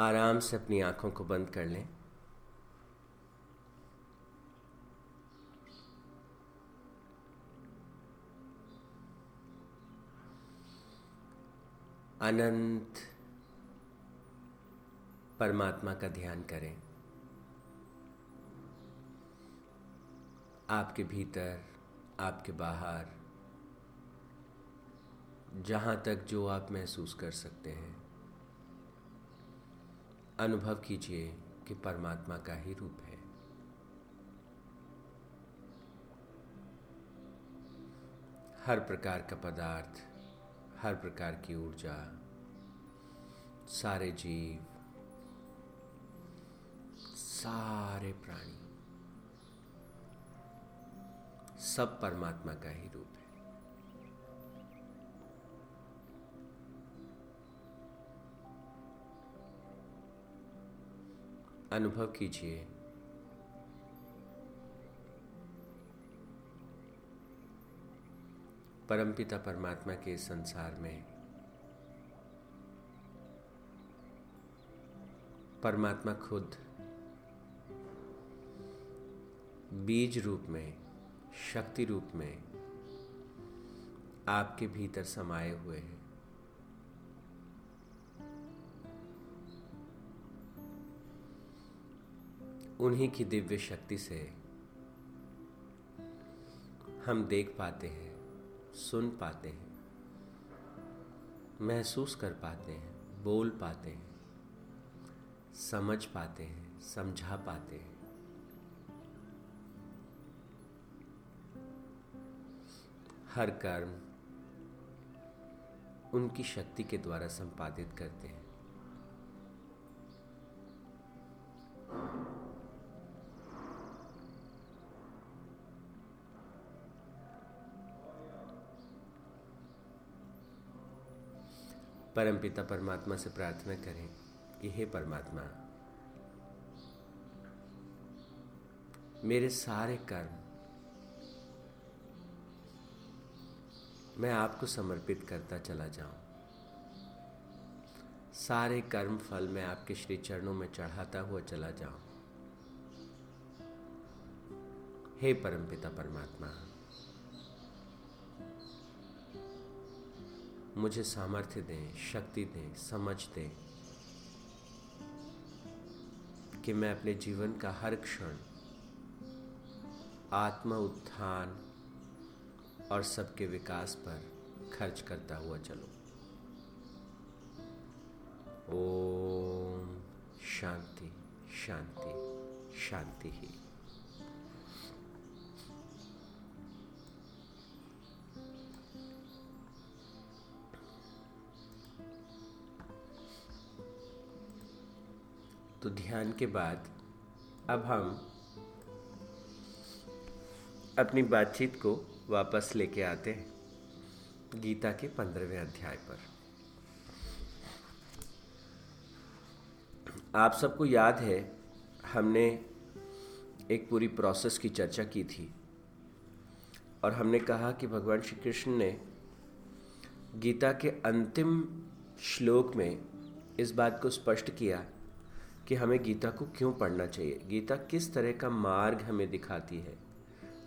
आराम से अपनी आँखों को बंद कर लें। अनंत परमात्मा का ध्यान करें। आपके भीतर, आपके बाहर, जहाँ तक जो आप महसूस कर सकते हैं। अनुभव कीजिए कि परमात्मा का ही रूप है। हर प्रकार का पदार्थ, हर प्रकार की ऊर्जा, सारे जीव, सारे प्राणी, सब परमात्मा का ही रूप है। अनुभव कीजिए। परमपिता परमात्मा के संसार में परमात्मा खुद बीज रूप में, शक्ति रूप में आपके भीतर समाये हुए हैं। उन्हीं की दिव्य शक्ति से हम देख पाते हैं, सुन पाते हैं, महसूस कर पाते हैं, बोल पाते हैं, समझ पाते हैं, समझा पाते हैं। हर कर्म उनकी शक्ति के द्वारा संपादित करते हैं। परमपिता परमात्मा से प्रार्थना करें कि हे परमात्मा, मेरे सारे कर्म मैं आपको समर्पित करता चला जाऊँ। सारे कर्म फल मैं आपके श्री चरणों में चढ़ाता हुआ चला जाऊँ। हे परमपिता परमात्मा मुझे सामर्थ्य दें, शक्ति दें, समझ दें कि मैं अपने जीवन का हर क्षण आत्म उत्थान और सबके विकास पर खर्च करता हुआ चलूँ। ओम शांति शांति शांति ही। तो ध्यान के बाद अब हम अपनी बातचीत को वापस लेके आते हैं, गीता के पंद्रहवें अध्याय पर। आप सबको याद है, हमने एक पूरी प्रोसेस की चर्चा की थी और हमने कहा कि भगवान श्री कृष्ण ने गीता के अंतिम श्लोक में इस बात को स्पष्ट किया कि हमें गीता को क्यों पढ़ना चाहिए? गीता किस तरह का मार्ग हमें दिखाती है?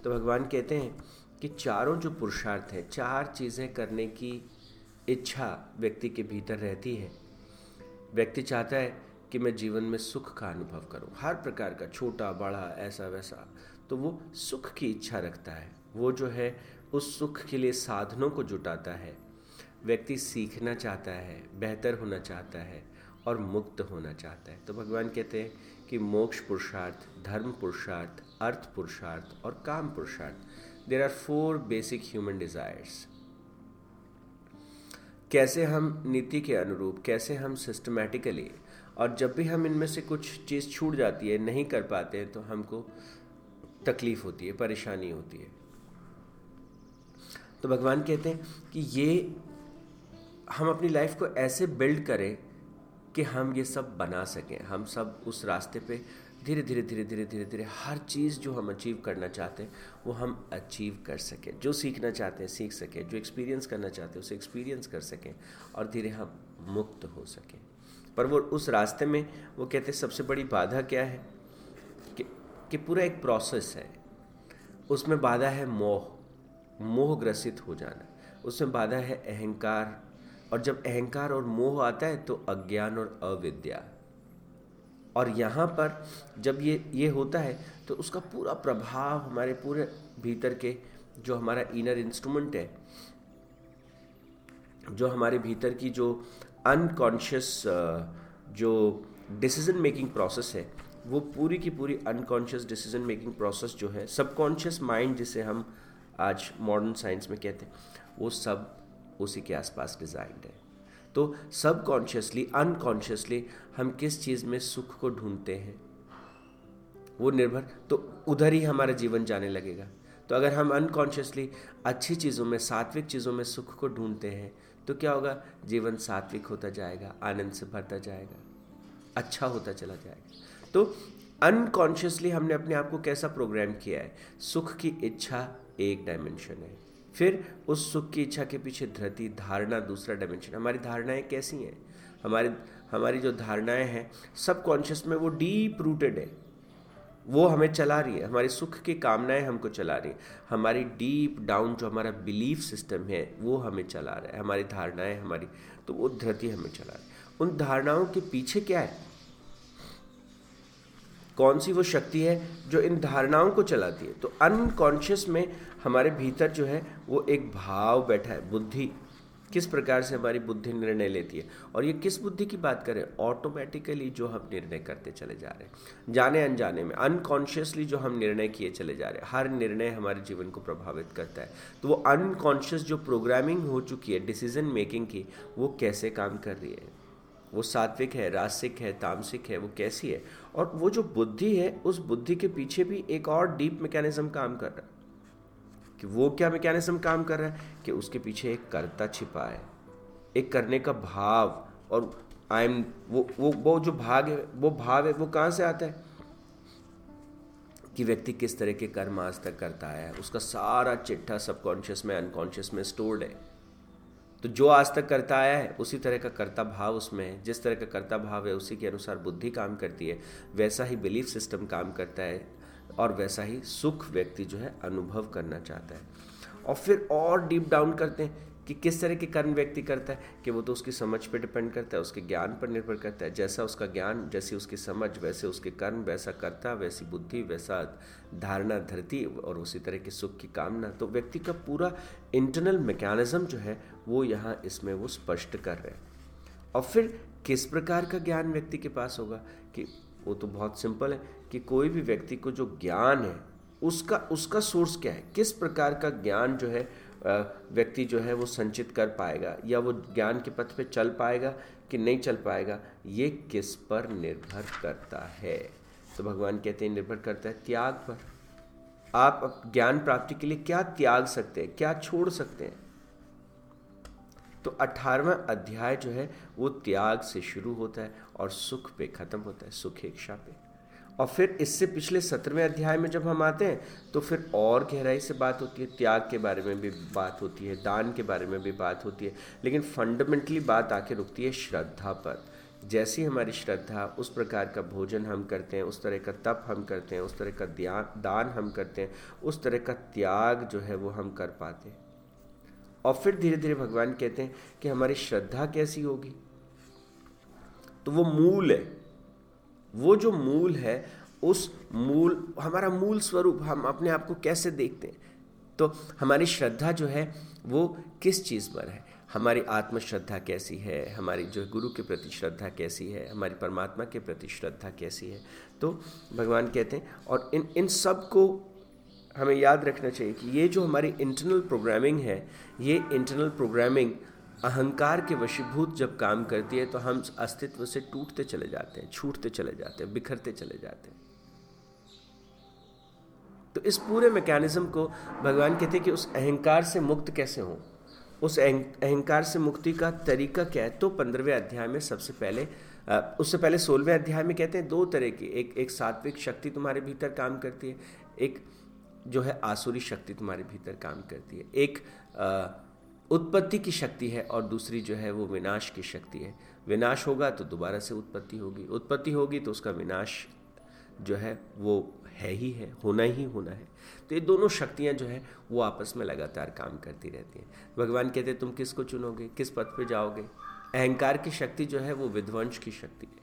तो भगवान कहते हैं कि चारों जो पुरुषार्थ हैं, चार चीज़ें करने की इच्छा व्यक्ति के भीतर रहती है। व्यक्ति चाहता है कि मैं जीवन में सुख का अनुभव करूँ, हर प्रकार का, छोटा, बड़ा, ऐसा, वैसा। तो वो सुख की इच्छा रखता है। वो जो है, उस सुख के लिए साधनों को जुटाता है। व्यक्ति सीखना चाहता है, बेहतर होना चाहता है। और मुक्त होना चाहता है। तो भगवान कहते हैं कि मोक्ष पुरुषार्थ, धर्म पुरुषार्थ, अर्थ पुरुषार्थ और काम पुरुषार्थ there are four basic human desires कैसे हम नीति के अनुरूप, कैसे हम सिस्टमेटिकली और जब भी हम इनमें से कुछ चीज़ छूट जाती है, नहीं कर पाते हैं तो हमको तकलीफ़ होती है, परेशानी होती है। तो भगवान कहते हैं कि ये हम अपनी लाइफ को ऐसे बिल्ड करें कि हम ये सब बना सकें। हम सब उस रास्ते पे धीरे धीरे धीरे धीरे धीरे धीरे हर चीज़ जो हम अचीव करना चाहते हैं वो हम अचीव कर सकें। जो सीखना चाहते हैं सीख सकें। जो एक्सपीरियंस करना चाहते हैं उसे एक्सपीरियंस कर सकें और धीरे हम मुक्त हो सकें। पर वो उस रास्ते में वो कहते हैं सबसे बड़ी बाधा क्या है? कि, कि पूरा एक प्रोसेस है। उसमें बाधा है मोह। मोह ग्रसित हो जाना। उसमें बाधा है अहंकार और जब अहंकार और मोह आता है तो अज्ञान और अविद्या। और यहाँ पर जब ये ये होता है तो उसका पूरा प्रभाव हमारे पूरे भीतर के जो हमारा इनर इंस्ट्रूमेंट है, जो हमारे भीतर की जो अनकॉन्शियस जो डिसीज़न मेकिंग प्रोसेस है, वो पूरी की पूरी अनकॉन्शियस डिसीज़न मेकिंग प्रोसेस जो है सबकॉन्शियस माइंड जिसे हम आज मॉडर्न साइंस में कहते हैं, वो सब उसी के आसपास डिज़ाइंड है। तो सबकॉन्शियसली, अनकॉन्शियसली हम किस चीज़ में सुख को ढूंढते हैं? वो निर्भर तो उधर ही हमारा जीवन जाने लगेगा। तो अगर हम अनकॉन्शियसली अच्छी चीज़ों में, सात्विक चीज़ों में सुख को ढूंढते हैं तो क्या होगा? जीवन सात्विक होता जाएगा, आनंद से भरता जाएगा अच्छा होता चला जाएगा। तो अनकॉन्शियसली हमने अपने आप को कैसा प्रोग्राम किया है? सुख की इच्छा एक डायमेंशन है। फिर उस सुख की इच्छा के पीछे धरती धारणा दूसरा डायमेंशन हमारी धारणाएँ कैसी हैं? हमारी हमारी जो धारणाएँ हैं, सब कॉन्शियस में वो डीप रूटेड है। वो हमें चला रही है। हमारी सुख की कामनाएँ हमको चला रही है। हमारी डीप डाउन जो हमारा बिलीफ सिस्टम है, वो हमें चला रहा है। हमारी धारणाएँ, हमारी तो वो धरती हमें चला रही है। उन धारणाओं के पीछे क्या है? कौन सी वो शक्ति है जो इन धारणाओं को चलाती है? तो अनकॉन्शियस में हमारे भीतर जो है, वो एक भाव बैठा है, बुद्धि। किस प्रकार से हमारी बुद्धि निर्णय लेती है? और ये किस बुद्धि की बात करें? ऑटोमेटिकली जो हम निर्णय करते चले जा रहे हैं। जाने अनजाने में अनकॉन्शियसली जो हम निर्णय किए चले जा रहे हैं। हर निर्णय हमारे जीवन को प्रभावित करता है। तो वो अनकॉन्शियस जो प्रोग्रामिंग हो चुकी है डिसीज़न मेकिंग की, वो कैसे काम कर रही है? वो सात्विक है, रासिक है, तामसिक है, वो कैसी है? और वो जो बुद्धि है, उस बुद्धि के पीछे भी एक और डीप मैकेनिज्म काम कर रहा है। कि वो क्या मैकेनिज्म काम कर रहा है? कि उसके पीछे एक कर्ता छिपा है। एक करने का भाव और आई एम वो वो वो जो भाग है, वो भाव है, वो कहाँ से आता है? कि व्यक्ति किस तरह के कर्म आज तक करता है। उसका सारा चिट्ठा सबकॉन्शियस में अनकॉन्शियस में स्टोर्ड है। तो जो आज तक करता आया है, उसी तरह का कर्ता भाव उसमें है। जिस तरह का कर्ता भाव है, उसी के अनुसार बुद्धि काम करती है। वैसा ही बिलीफ सिस्टम काम करता है और वैसा ही सुख व्यक्ति जो है, अनुभव करना चाहता है। और फिर और डीप डाउन करते हैं कि किस तरह के कर्म व्यक्ति करता है, कि वो तो उसकी समझ पर डिपेंड करता है, उसके ज्ञान पर निर्भर करता है। जैसा उसका ज्ञान, जैसी उसकी समझ, वैसे उसके कर्म, वैसा करता, वैसी बुद्धि, वैसा धारणा, धरती और उसी तरह के सुख की कामना। तो व्यक्ति का पूरा इंटरनल मैकेनिज्म जो है वो यहाँ इसमें वो स्पष्ट कर रहे हैं। और फिर किस प्रकार का ज्ञान व्यक्ति के पास होगा? कि वो तो बहुत सिंपल है कि कोई भी व्यक्ति को जो ज्ञान है, उसका उसका सोर्स क्या है? किस प्रकार का ज्ञान जो है व्यक्ति जो है वो संचित कर पाएगा? या वो ज्ञान के पथ पे चल पाएगा कि नहीं चल पाएगा? ये किस पर निर्भर करता है? तो भगवान कहते हैं, निर्भर करता है त्याग पर। आप ज्ञान प्राप्ति के लिए क्या त्याग सकते हैं? क्या छोड़ सकते हैं? तो अठारवा अध्याय जो है, वो त्याग से शुरू होता है और सुख पे खत्म होता है सुख इच्छा पे। और फिर इससे पिछले सत्रहवें अध्याय में जब हम आते हैं तो फिर और गहराई से बात होती है, त्याग के बारे में भी बात होती है, दान के बारे में भी बात होती है, लेकिन फंडामेंटली बात आके रुकती है श्रद्धा पर। जैसी हमारी श्रद्धा, उस प्रकार का भोजन हम करते हैं, उस तरह का तप हम करते हैं, उस तरह का दान हम करते हैं, उस तरह का त्याग जो है, वो हम कर पाते हैं। और फिर धीरे धीरे भगवान कहते हैं कि हमारी श्रद्धा कैसी होगी? तो वो मूल है। वो जो मूल है, उस मूल, हमारा मूल स्वरूप हम अपने आप को कैसे देखते हैं? तो हमारी श्रद्धा जो है, वो किस चीज़ पर है? हमारी आत्मश्रद्धा कैसी है? हमारी जो गुरु के प्रति श्रद्धा कैसी है? हमारी परमात्मा के प्रति श्रद्धा कैसी है? तो भगवान कहते हैं, और इन इन सबको हमें याद रखना चाहिए कि ये जो हमारी इंटरनल प्रोग्रामिंग है, ये इंटरनल प्रोग्रामिंग अहंकार के वशीभूत जब काम करती है तो हम अस्तित्व से टूटते चले जाते हैं, छूटते चले जाते हैं, बिखरते चले जाते हैं। तो इस पूरे मैकेनिज्म को भगवान कहते हैं कि उस अहंकार से मुक्त कैसे हो? उस अहंकार से मुक्ति का तरीका क्या है? तो पंद्रहवें अध्याय में सबसे पहले उससे पहले सोलहवें अध्याय में कहते हैं, दो तरह की, एक एक सात्विक शक्ति तुम्हारे भीतर काम करती है, एक जो है आसुरी शक्ति तुम्हारे भीतर काम करती है। एक उत्पत्ति की शक्ति है और दूसरी जो है वो विनाश की शक्ति है। विनाश होगा तो दोबारा से उत्पत्ति होगी। उत्पत्ति होगी तो उसका विनाश जो है वो है ही है, होना ही होना है। तो ये दोनों शक्तियाँ जो है वो आपस में लगातार काम करती रहती हैं। भगवान कहते हैं, तुम किसको चुनोगे? किस पथ पे जाओगे? अहंकार की शक्ति जो है वो विध्वंस की शक्ति है।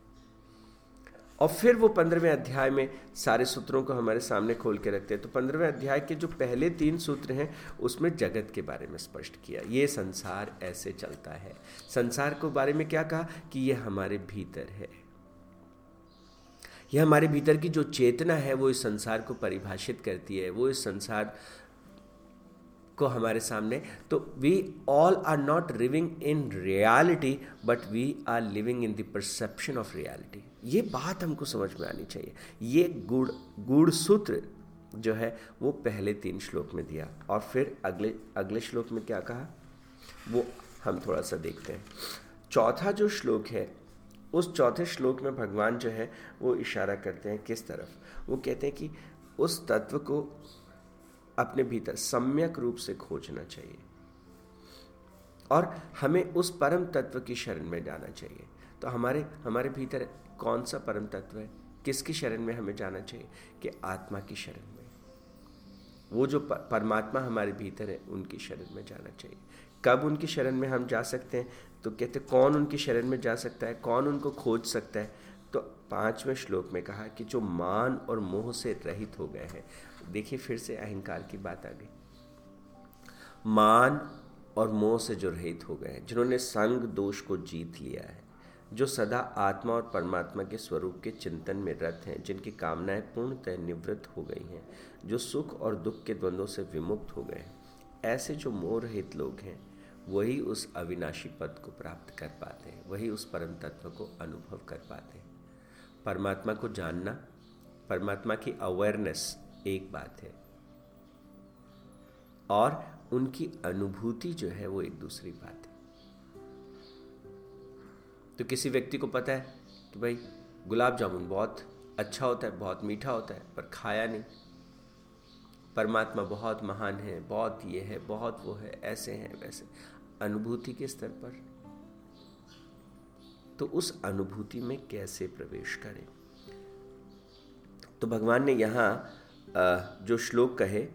और फिर वो पंद्रहवें अध्याय में सारे सूत्रों को हमारे सामने खोल के रखते हैं। तो पंद्रहवें अध्याय के जो पहले तीन सूत्र हैं, उसमें जगत के बारे में स्पष्ट किया। ये संसार ऐसे चलता है। संसार को बारे में क्या कहा? कि ये हमारे भीतर है। यह हमारे भीतर की जो चेतना है, वो इस संसार को परिभाषित करती है। वो इस संसार को हमारे सामने। तो we all are not living in reality but we are living in the perception of reality ये बात हमको समझ में आनी चाहिए। ये गुड़ गुड़ सूत्र जो है, वो पहले तीन श्लोक में दिया। और फिर अगले अगले श्लोक में क्या कहा? वो हम थोड़ा सा देखते हैं। चौथा जो श्लोक है, उस चौथे श्लोक में भगवान जो है, वो इशारा करते हैं किस तरफ़? वो कहते हैं कि उस तत्व को अपने भीतर सम्यक रूप से खोजना चाहिए। और हमें उस परम तत्व की शरण में जाना चाहिए। तो हमारे हमारे भीतर कौन सा परम तत्व है? किसकी शरण में हमें जाना चाहिए? कि आत्मा की शरण में। वो जो परमात्मा हमारे भीतर है, उनकी शरण में जाना चाहिए। कब उनकी शरण में हम जा सकते हैं? तो कहते कौन उनकी शरण में जा सकता है? कौन उनको खोज सकता है? तो पाँचवें श्लोक में कहा कि जो मान और मोह से रहित हो गए हैं देखिए फिर से अहंकार की बात आ गई मान और मोह से जो रहित हो गए हैं, जिन्होंने संग दोष को जीत लिया है, जो सदा आत्मा और परमात्मा के स्वरूप के चिंतन में रत हैं, जिनकी कामनाएँ पूर्णतः निवृत्त हो गई हैं, जो सुख और दुख के द्वंद्वों से विमुक्त हो गए हैं। ऐसे जो मोह रहित लोग हैं, वही उस अविनाशी पद को प्राप्त कर पाते हैं, वही उस परम तत्व को अनुभव कर पाते हैं। परमात्मा को जानना, परमात्मा की अवेयरनेस एक बात है। और उनकी अनुभूति जो है वो एक दूसरी बात है। तो किसी व्यक्ति को पता है कि भाई, गुलाब जामुन बहुत अच्छा होता है, बहुत मीठा होता है, पर खाया नहीं। परमात्मा बहुत महान है, बहुत ये है, बहुत वो है, ऐसे हैं, वैसे। अनुभूति के स्तर पर। तो उस अनुभूति में कैसे प्रवेश करें? तो भगवान ने यहाँ जो श्लोक कहे,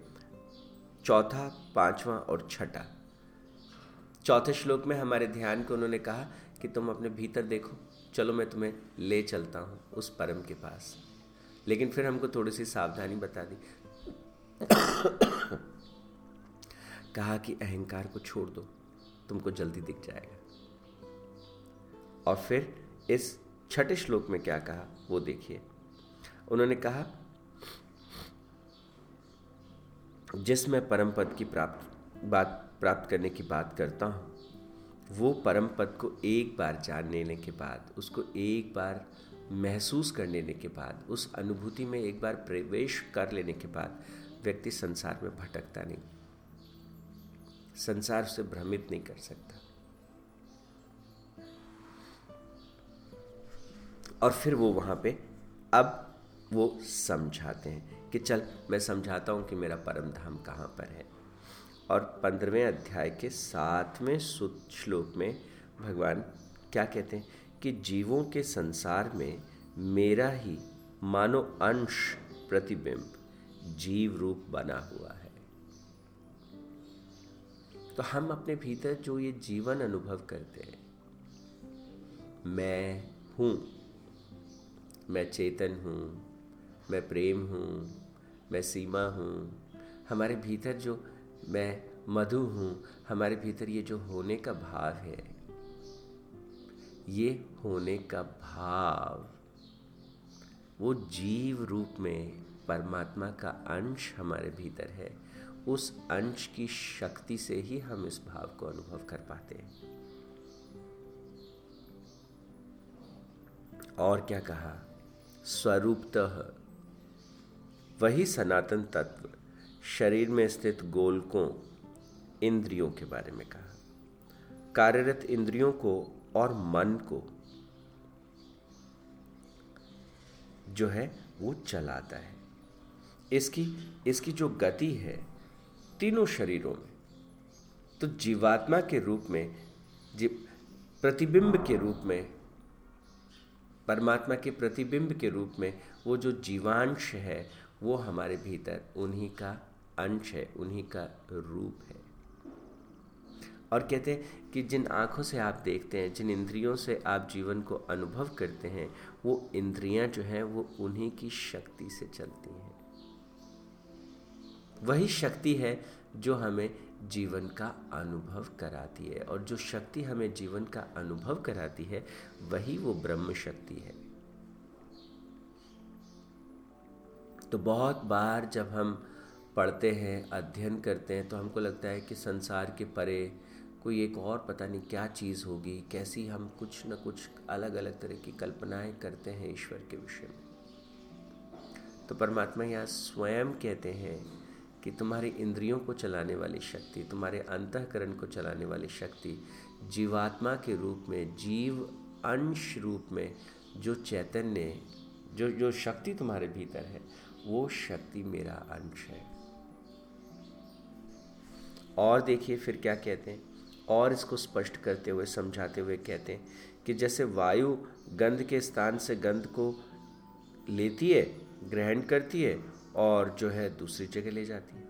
चौथा, पांचवा और छठा। चौथे श्लोक में हमारे ध्यान को उन्होंने कहा कि तुम अपने भीतर देखो, चलो मैं तुम्हें ले चलता हूँ उस परम के पास। लेकिन फिर हमको थोड़ी सी सावधानी बता दी। कहा कि अहंकार को छोड़ दो, तुमको जल्दी दिख जाएगा। और फिर इस छठे श्लोक में क्या कहा, वो देखिए। उन्होंने कहा जिसमें परम पद की प्राप्त, बात प्राप्त करने की बात करता हूँ, वो परम पद को एक बार जान लेने के बाद, उसको एक बार महसूस कर लेने के बाद, उस अनुभूति में एक बार प्रवेश कर लेने के बाद, व्यक्ति संसार में भटकता नहीं। संसार से भ्रमित नहीं कर सकता। और फिर वो वहाँ पे, अब वो समझाते हैं। कि चल, मैं समझाता हूँ कि मेरा परम धाम कहाँ पर है। और पंद्रहवें अध्याय के सातवें श्लोक में भगवान क्या कहते हैं कि जीवों के संसार में मेरा ही, मानो अंश प्रतिबिंब, जीव रूप बना हुआ है। तो हम अपने भीतर जो ये जीवन अनुभव करते हैं, मैं हूँ, मैं चेतन हूँ, मैं प्रेम हूँ मैं सीमा हूँ। हमारे भीतर जो मैं मधु हूँ, हमारे भीतर ये जो होने का भाव है, ये होने का भाव, वो जीव रूप में परमात्मा का अंश हमारे भीतर है। उस अंश की शक्ति से ही हम इस भाव को अनुभव कर पाते हैं। और क्या कहा? स्वरूपतः वही सनातन तत्व शरीर में स्थित गोलकों, इंद्रियों के बारे में कहा। कार्यरत इंद्रियों को और मन को जो है, वो चलाता है। इसकी इसकी जो गति है तीनों शरीरों में तो जीवात्मा के रूप में, जी, प्रतिबिंब के रूप में, परमात्मा के प्रतिबिंब के रूप में, वो जो जीवांश है वो हमारे भीतर उन्हीं का अंश है, उन्हीं का रूप है। और कहते हैं कि जिन आँखों से आप देखते हैं, जिन इंद्रियों से आप जीवन को अनुभव करते हैं, वो इंद्रियाँ जो हैं, वो उन्हीं की शक्ति से चलती हैं। वही शक्ति है जो हमें जीवन का अनुभव कराती है और जो शक्ति हमें जीवन का अनुभव कराती है, वही वो ब्रह्म शक्ति है। तो बहुत बार जब हम पढ़ते हैं, अध्ययन करते हैं तो हमको लगता है कि संसार के परे कोई एक और पता नहीं क्या चीज़ होगी, कैसी हम कुछ न कुछ अलग अलग तरह की कल्पनाएँ करते हैं ईश्वर के विषय में। तो परमात्मा यहाँ स्वयं कहते हैं कि तुम्हारी इंद्रियों को चलाने वाली शक्ति, तुम्हारे अंतकरण को चलाने वाली शक्ति, जीवात्मा के रूप में, जीव अंश रूप में जो चैतन्य, जो जो शक्ति तुम्हारे भीतर है वो शक्ति मेरा अंश है। और देखिए फिर क्या कहते हैं? और इसको स्पष्ट करते हुए समझाते हुए कहते हैं कि जैसे वायु गंध के स्थान से गंध को लेती है ग्रहण करती है और जो है दूसरी जगह ले जाती है।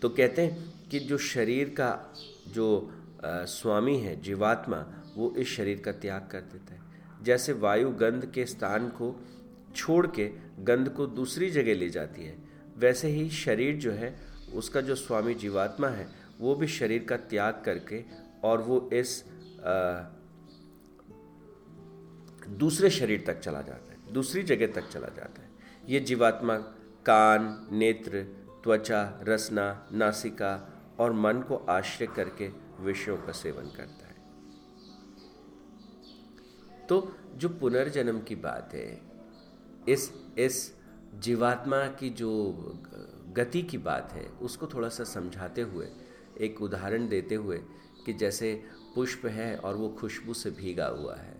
तो कहते हैं कि जो शरीर का जो आ, स्वामी है जीवात्मा वो इस शरीर का त्याग कर देता है। जैसे वायु गंध के स्थान को छोड़ के गंध को दूसरी जगह ले जाती है। वैसे ही शरीर जो है उसका जो स्वामी जीवात्मा है वो भी शरीर का त्याग करके और वो इस आ, दूसरे शरीर तक चला जाता है दूसरी जगह तक चला जाता है। ये जीवात्मा कान नेत्र त्वचा रसना नासिका और मन को आश्रय करके विषयों का सेवन करता है। तो जो पुनर्जन्म की बात है, इस इस जीवात्मा की जो गति की बात है, उसको थोड़ा सा समझाते हुए, एक उदाहरण देते हुए कि जैसे पुष्प है और वो खुशबू से भीगा हुआ है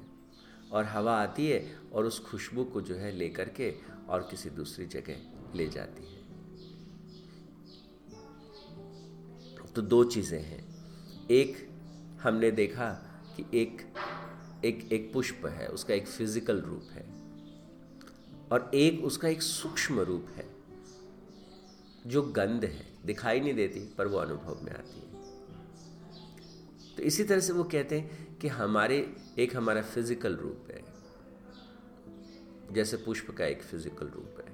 और हवा आती है और उस खुशबू को जो है लेकर के और किसी दूसरी जगह ले जाती है। तो दो चीज़ें हैं। एक, हमने देखा कि एक एक एक पुष्प है, उसका एक फ़िज़िकल रूप है और एक उसका एक सूक्ष्म रूप है, जो गंध है, दिखाई नहीं देती, पर वो अनुभव में आती है। तो इसी तरह से वो कहते हैं कि हमारे, एक हमारा फ़िज़िकल रूप है, जैसे पुष्प का एक फ़िज़िकल रूप है।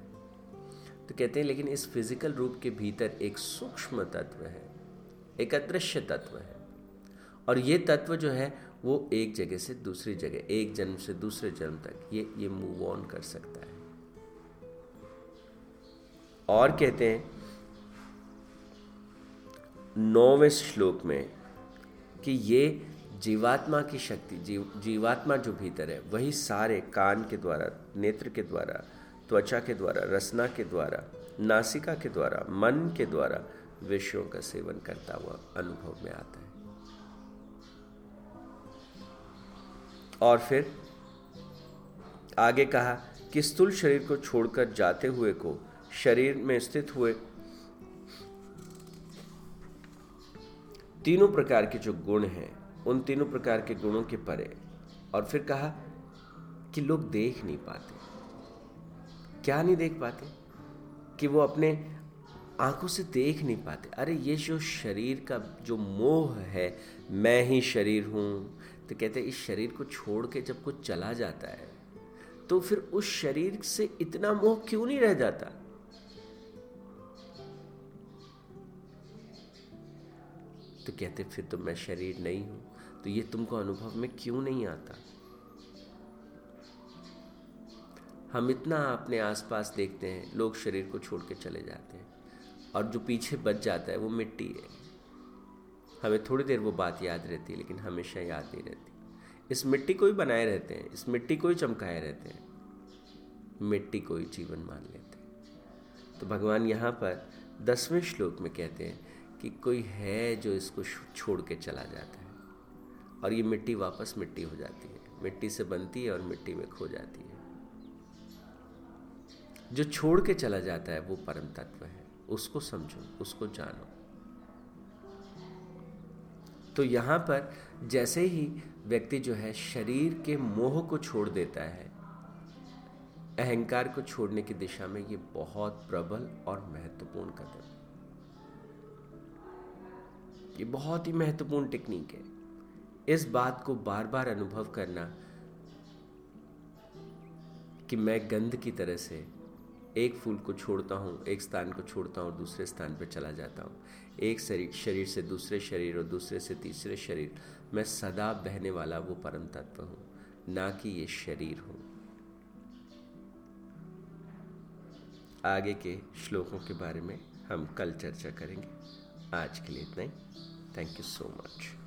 तो कहते हैं, लेकिन इस फ़िज़िकल रूप के भीतर एक सूक्ष्म तत्व है, एक अदृश्य तत्व है। और ये तत्व जो है वो एक जगह से दूसरी जगह, एक जन्म से दूसरे जन्म तक ये ये मूव ऑन कर सकता है। और कहते हैं, नौवें श्लोक में कि ये जीवात्मा की शक्ति, जीव, जीवात्मा जो भीतर है, वही सारे कान के द्वारा, नेत्र के द्वारा, त्वचा के द्वारा, रसना के द्वारा, नासिका के द्वारा, मन के द्वारा विषयों का सेवन करता हुआ अनुभव में आता है। और फिर आगे कहा कि स्थूल शरीर को छोड़कर जाते हुए को शरीर में स्थित हुए तीनों प्रकार के जो गुण हैं, उन तीनों प्रकार के गुणों के परे। और फिर कहा कि लोग देख नहीं पाते। क्या नहीं देख पाते? कि वो अपने आँखों से देख नहीं पाते। अरे ये जो शरीर का जो मोह है, मैं ही शरीर हूँ तो कहते हैं, इस शरीर को छोड़ के जब कुछ चला जाता है तो फिर उस शरीर से इतना मोह क्यों नहीं रह जाता? तो कहते फिर तो मैं शरीर नहीं हूँ तो ये तुमको अनुभव में क्यों नहीं आता? हम इतना अपने आसपास देखते हैं, लोग शरीर को छोड़ के चले जाते हैं, और जो पीछे बच जाता है, वो मिट्टी है। हमें थोड़ी देर वो बात याद रहती है, लेकिन हमेशा याद नहीं रहती। इस मिट्टी को ही बनाए रहते हैं, इस मिट्टी को ही चमकाए रहते हैं। मिट्टी को ही जीवन मान लेते हैं। तो भगवान यहाँ पर दसवें श्लोक में कहते हैं कि कोई है जो इसको छोड़ के चला जाता है, और ये मिट्टी वापस मिट्टी हो जाती है। मिट्टी से बनती है और मिट्टी में खो जाती है। जो छोड़ के चला जाता है, वो परम तत्व है। उसको समझो, उसको जानो। तो यहाँ पर जैसे ही व्यक्ति जो है शरीर के मोह को छोड़ देता है, अहंकार को छोड़ने की दिशा में ये बहुत प्रबल और महत्वपूर्ण कदम ये बहुत ही महत्वपूर्ण टेक्निक है। इस बात को बार बार अनुभव करना कि मैं गंध की तरह से एक फूल को छोड़ता हूँ, एक स्थान को छोड़ता हूँ और दूसरे स्थान पर चला जाता हूँ। एक शरीर शरीर से दूसरे शरीर और दूसरे से तीसरे शरीर, मैं सदा बहने वाला वो परम तत्व हूँ, ना कि ये शरीर हूँ। आगे के श्लोकों के बारे में हम कल चर्चा करेंगे। आज के लिए इतना ही। Thank you so much